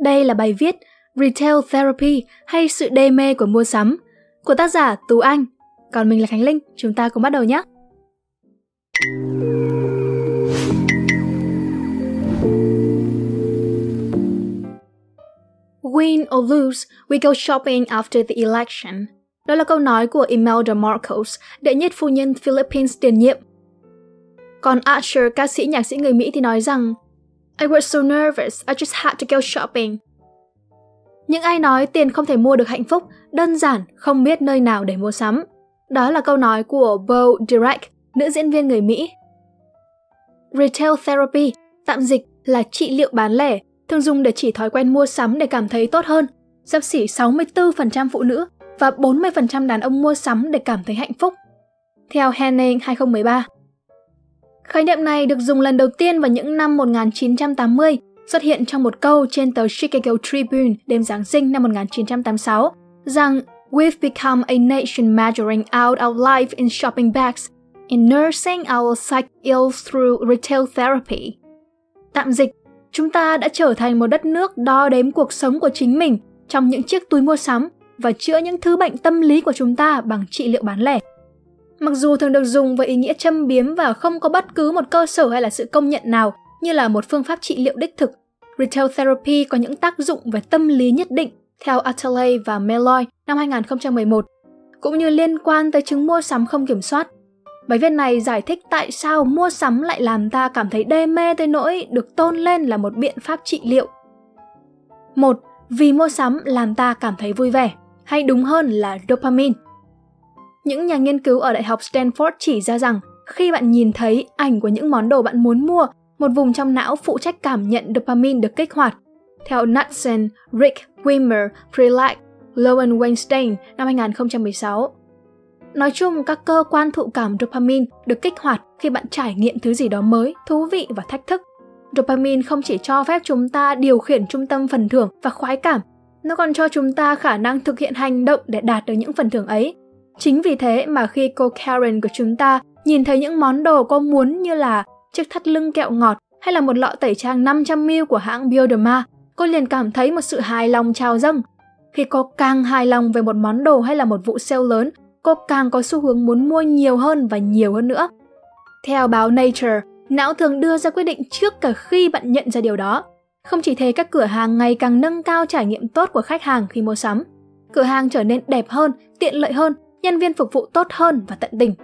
Đây là bài viết Retail Therapy hay sự đê mê của mua sắm của tác giả Tú Anh. Còn mình là Khánh Linh, chúng ta cùng bắt đầu nhé. Win or lose, we go shopping after the election. Đó là câu nói của Imelda Marcos, đệ nhất phu nhân Philippines tiền nhiệm. Còn Usher, ca sĩ nhạc sĩ người Mỹ thì nói rằng I was so nervous, I just had to go shopping. Những ai nói tiền không thể mua được hạnh phúc, đơn giản không biết nơi nào để mua sắm. Đó là câu nói của Bo Direct, nữ diễn viên người Mỹ. Retail therapy, tạm dịch là trị liệu bán lẻ, thường dùng để chỉ thói quen mua sắm để cảm thấy tốt hơn. Sắp xỉ 64% phụ nữ và 40% đàn ông mua sắm để cảm thấy hạnh phúc. Theo Henning 2013. Khái niệm này được dùng lần đầu tiên vào những năm 1980, xuất hiện trong một câu trên tờ Chicago Tribune đêm Giáng sinh năm 1986 rằng We've become a nation measuring out our life in shopping bags, in nursing our psych ills through retail therapy. Tạm dịch, chúng ta đã trở thành một đất nước đo đếm cuộc sống của chính mình trong những chiếc túi mua sắm và chữa những thứ bệnh tâm lý của chúng ta bằng trị liệu bán lẻ. Mặc dù thường được dùng với ý nghĩa châm biếm và không có bất cứ một cơ sở hay là sự công nhận nào như là một phương pháp trị liệu đích thực, Retail Therapy có những tác dụng về tâm lý nhất định theo Atelier và Meloy năm 2011, cũng như liên quan tới chứng mua sắm không kiểm soát. Bài viết này giải thích tại sao mua sắm lại làm ta cảm thấy đê mê tới nỗi được tôn lên là một biện pháp trị liệu. Một, Vì mua sắm làm ta cảm thấy vui vẻ, hay đúng hơn là dopamine. Những nhà nghiên cứu ở Đại học Stanford chỉ ra rằng khi bạn nhìn thấy ảnh của những món đồ bạn muốn mua, một vùng trong não phụ trách cảm nhận dopamine được kích hoạt. Theo Knudsen, Rick Wimmer, Prelak, Lowen Weinstein năm 2016. Nói chung, các cơ quan thụ cảm dopamine được kích hoạt khi bạn trải nghiệm thứ gì đó mới, thú vị và thách thức. Dopamine không chỉ cho phép chúng ta điều khiển trung tâm phần thưởng và khoái cảm, nó còn cho chúng ta khả năng thực hiện hành động để đạt được những phần thưởng ấy. Chính vì thế mà khi cô Karen của chúng ta nhìn thấy những món đồ cô muốn như là chiếc thắt lưng kẹo ngọt hay là một lọ tẩy trang 500ml của hãng Bioderma, cô liền cảm thấy một sự hài lòng trào dâng. Khi cô càng hài lòng về một món đồ hay là một vụ sale lớn, cô càng có xu hướng muốn mua nhiều hơn và nhiều hơn nữa. Theo báo Nature, não thường đưa ra quyết định trước cả khi bạn nhận ra điều đó. Không chỉ thế, các cửa hàng ngày càng nâng cao trải nghiệm tốt của khách hàng khi mua sắm. Cửa hàng trở nên đẹp hơn, tiện lợi hơn, nhân viên phục vụ tốt hơn và tận tình.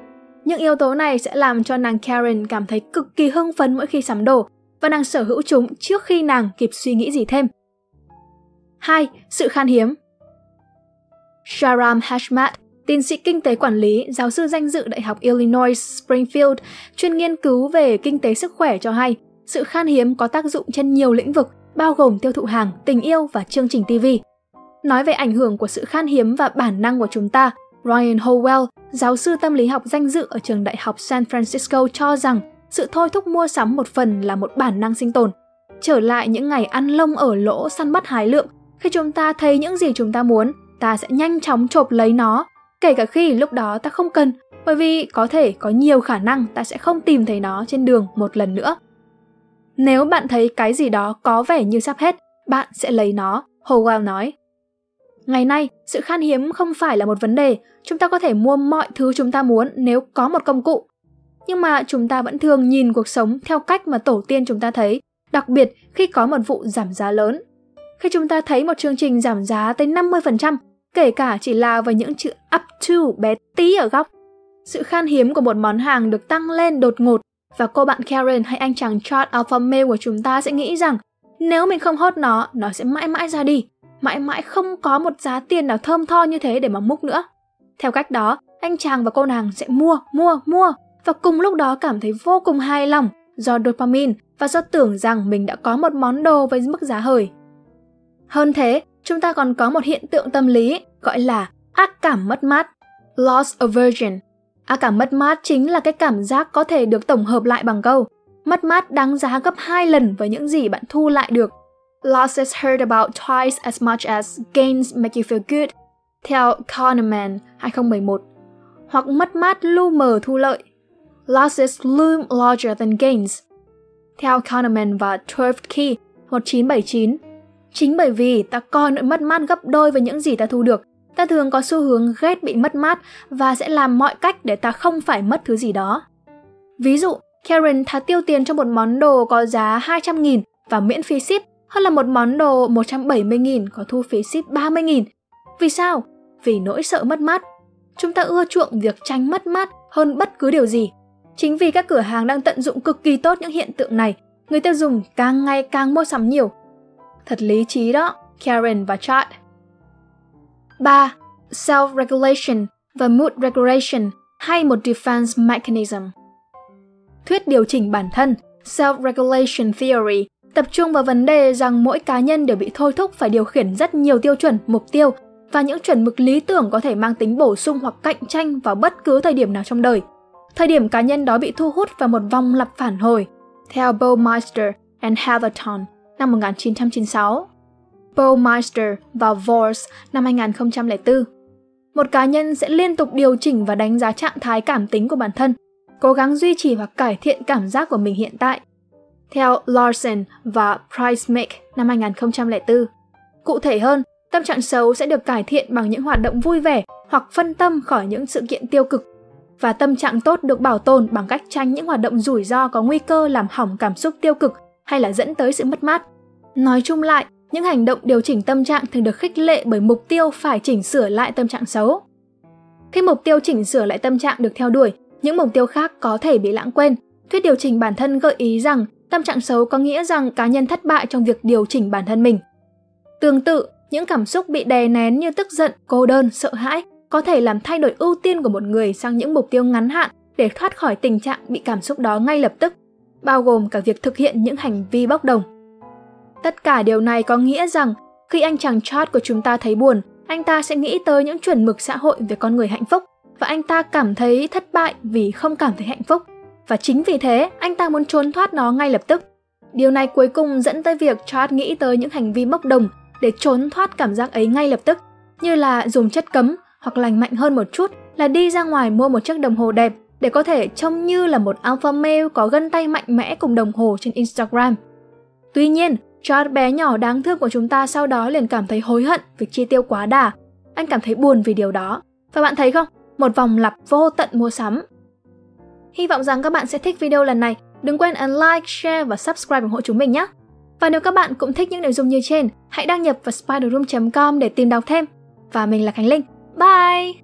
Những yếu tố này sẽ làm cho nàng Karen cảm thấy cực kỳ hưng phấn mỗi khi sắm đồ và nàng sở hữu chúng trước khi nàng kịp suy nghĩ gì thêm. 2. Sự khan hiếm Sharam Hashmat, tiến sĩ kinh tế quản lý, giáo sư danh dự Đại học Illinois Springfield, chuyên nghiên cứu về kinh tế sức khỏe cho hay, sự khan hiếm có tác dụng trên nhiều lĩnh vực, bao gồm tiêu thụ hàng, tình yêu và chương trình TV. Nói về ảnh hưởng của sự khan hiếm và bản năng của chúng ta, Ryan Howell, giáo sư tâm lý học danh dự ở trường đại học San Francisco cho rằng sự thôi thúc mua sắm một phần là một bản năng sinh tồn. Trở lại những ngày ăn lông ở lỗ săn bắt hái lượng, khi chúng ta thấy những gì chúng ta muốn, ta sẽ nhanh chóng chộp lấy nó, kể cả khi lúc đó ta không cần, bởi vì có thể có nhiều khả năng ta sẽ không tìm thấy nó trên đường một lần nữa. Nếu bạn thấy cái gì đó có vẻ như sắp hết, bạn sẽ lấy nó, Howell nói. Ngày nay, sự khan hiếm không phải là một vấn đề, chúng ta có thể mua mọi thứ chúng ta muốn nếu có một công cụ. Nhưng mà chúng ta vẫn thường nhìn cuộc sống theo cách mà tổ tiên chúng ta thấy, đặc biệt khi có một vụ giảm giá lớn. Khi chúng ta thấy một chương trình giảm giá tới 50%, kể cả chỉ là với những chữ up to bé tí ở góc. Sự khan hiếm của một món hàng được tăng lên đột ngột và cô bạn Karen hay anh chàng Charles Alpha Male của chúng ta sẽ nghĩ rằng nếu mình không hốt nó, nó sẽ mãi mãi ra đi mãi mãi không có một giá tiền nào thơm tho như thế để mà múc nữa. Theo cách đó, anh chàng và cô nàng sẽ mua, mua, mua và cùng lúc đó cảm thấy vô cùng hài lòng do dopamine và do tưởng rằng mình đã có một món đồ với mức giá hời. Hơn thế, chúng ta còn có một hiện tượng tâm lý gọi là ác cảm mất mát, loss aversion. Ác cảm mất mát chính là cái cảm giác có thể được tổng hợp lại bằng câu mất mát đáng giá gấp 2 lần với những gì bạn thu lại được Losses hurt about twice as much as gains make you feel good, theo Kahneman 2011. Hoặc mất mát lu mờ thu lợi. Losses loom larger than gains. Theo Kahneman và Tversky 1979. Chính bởi vì ta coi nỗi mất mát gấp đôi với những gì ta thu được, ta thường có xu hướng ghét bị mất mát và sẽ làm mọi cách để ta không phải mất thứ gì đó. Ví dụ, Karen thà tiêu tiền cho một món đồ có giá 200.000 và miễn phí ship hơn là một món đồ 170.000 có thu phí ship 30.000. Vì sao? Vì nỗi sợ mất mát. Chúng ta ưa chuộng việc tránh mất mát hơn bất cứ điều gì. Chính vì các cửa hàng đang tận dụng cực kỳ tốt những hiện tượng này, người tiêu dùng càng ngày càng mua sắm nhiều. Thật lý trí đó, Karen và Chad. 3. Self-regulation và mood regulation hay một defense mechanism. Thuyết điều chỉnh bản thân, self-regulation theory, tập trung vào vấn đề rằng mỗi cá nhân đều bị thôi thúc phải điều khiển rất nhiều tiêu chuẩn, mục tiêu và những chuẩn mực lý tưởng có thể mang tính bổ sung hoặc cạnh tranh vào bất cứ thời điểm nào trong đời. Thời điểm cá nhân đó bị thu hút vào một vòng lặp phản hồi, theo Baumeister and Haverton năm 1996. Baumeister và Vors năm 2004. Một cá nhân sẽ liên tục điều chỉnh và đánh giá trạng thái cảm tính của bản thân, cố gắng duy trì hoặc cải thiện cảm giác của mình hiện tại. Theo Larson và Price năm 2004. Cụ thể hơn, tâm trạng xấu sẽ được cải thiện bằng những hoạt động vui vẻ hoặc phân tâm khỏi những sự kiện tiêu cực và tâm trạng tốt được bảo tồn bằng cách tránh những hoạt động rủi ro có nguy cơ làm hỏng cảm xúc tiêu cực hay là dẫn tới sự mất mát. Nói chung lại, những hành động điều chỉnh tâm trạng thường được khích lệ bởi mục tiêu phải chỉnh sửa lại tâm trạng xấu. Khi mục tiêu chỉnh sửa lại tâm trạng được theo đuổi, những mục tiêu khác có thể bị lãng quên. Thuyết điều chỉnh bản thân gợi ý rằng tâm trạng xấu có nghĩa rằng cá nhân thất bại trong việc điều chỉnh bản thân mình. Tương tự, những cảm xúc bị đè nén như tức giận, cô đơn, sợ hãi có thể làm thay đổi ưu tiên của một người sang những mục tiêu ngắn hạn để thoát khỏi tình trạng bị cảm xúc đó ngay lập tức, bao gồm cả việc thực hiện những hành vi bốc đồng. Tất cả điều này có nghĩa rằng khi anh chàng Chad của chúng ta thấy buồn, anh ta sẽ nghĩ tới những chuẩn mực xã hội về con người hạnh phúc và anh ta cảm thấy thất bại vì không cảm thấy hạnh phúc. Và chính vì thế, anh ta muốn trốn thoát nó ngay lập tức. Điều này cuối cùng dẫn tới việc Chad nghĩ tới những hành vi bốc đồng để trốn thoát cảm giác ấy ngay lập tức, như là dùng chất cấm hoặc lành mạnh hơn một chút là đi ra ngoài mua một chiếc đồng hồ đẹp để có thể trông như là một alpha male có gân tay mạnh mẽ cùng đồng hồ trên Instagram. Tuy nhiên, Chad bé nhỏ đáng thương của chúng ta sau đó liền cảm thấy hối hận vì chi tiêu quá đà. Anh cảm thấy buồn vì điều đó. Và bạn thấy không? Một vòng lặp vô tận mua sắm. Hy vọng rằng các bạn sẽ thích video lần này. Đừng quên ấn like, share và subscribe ủng hộ chúng mình nhé. Và nếu các bạn cũng thích những nội dung như trên, hãy đăng nhập vào spiderroom.com để tìm đọc thêm. Và mình là Khánh Linh. Bye!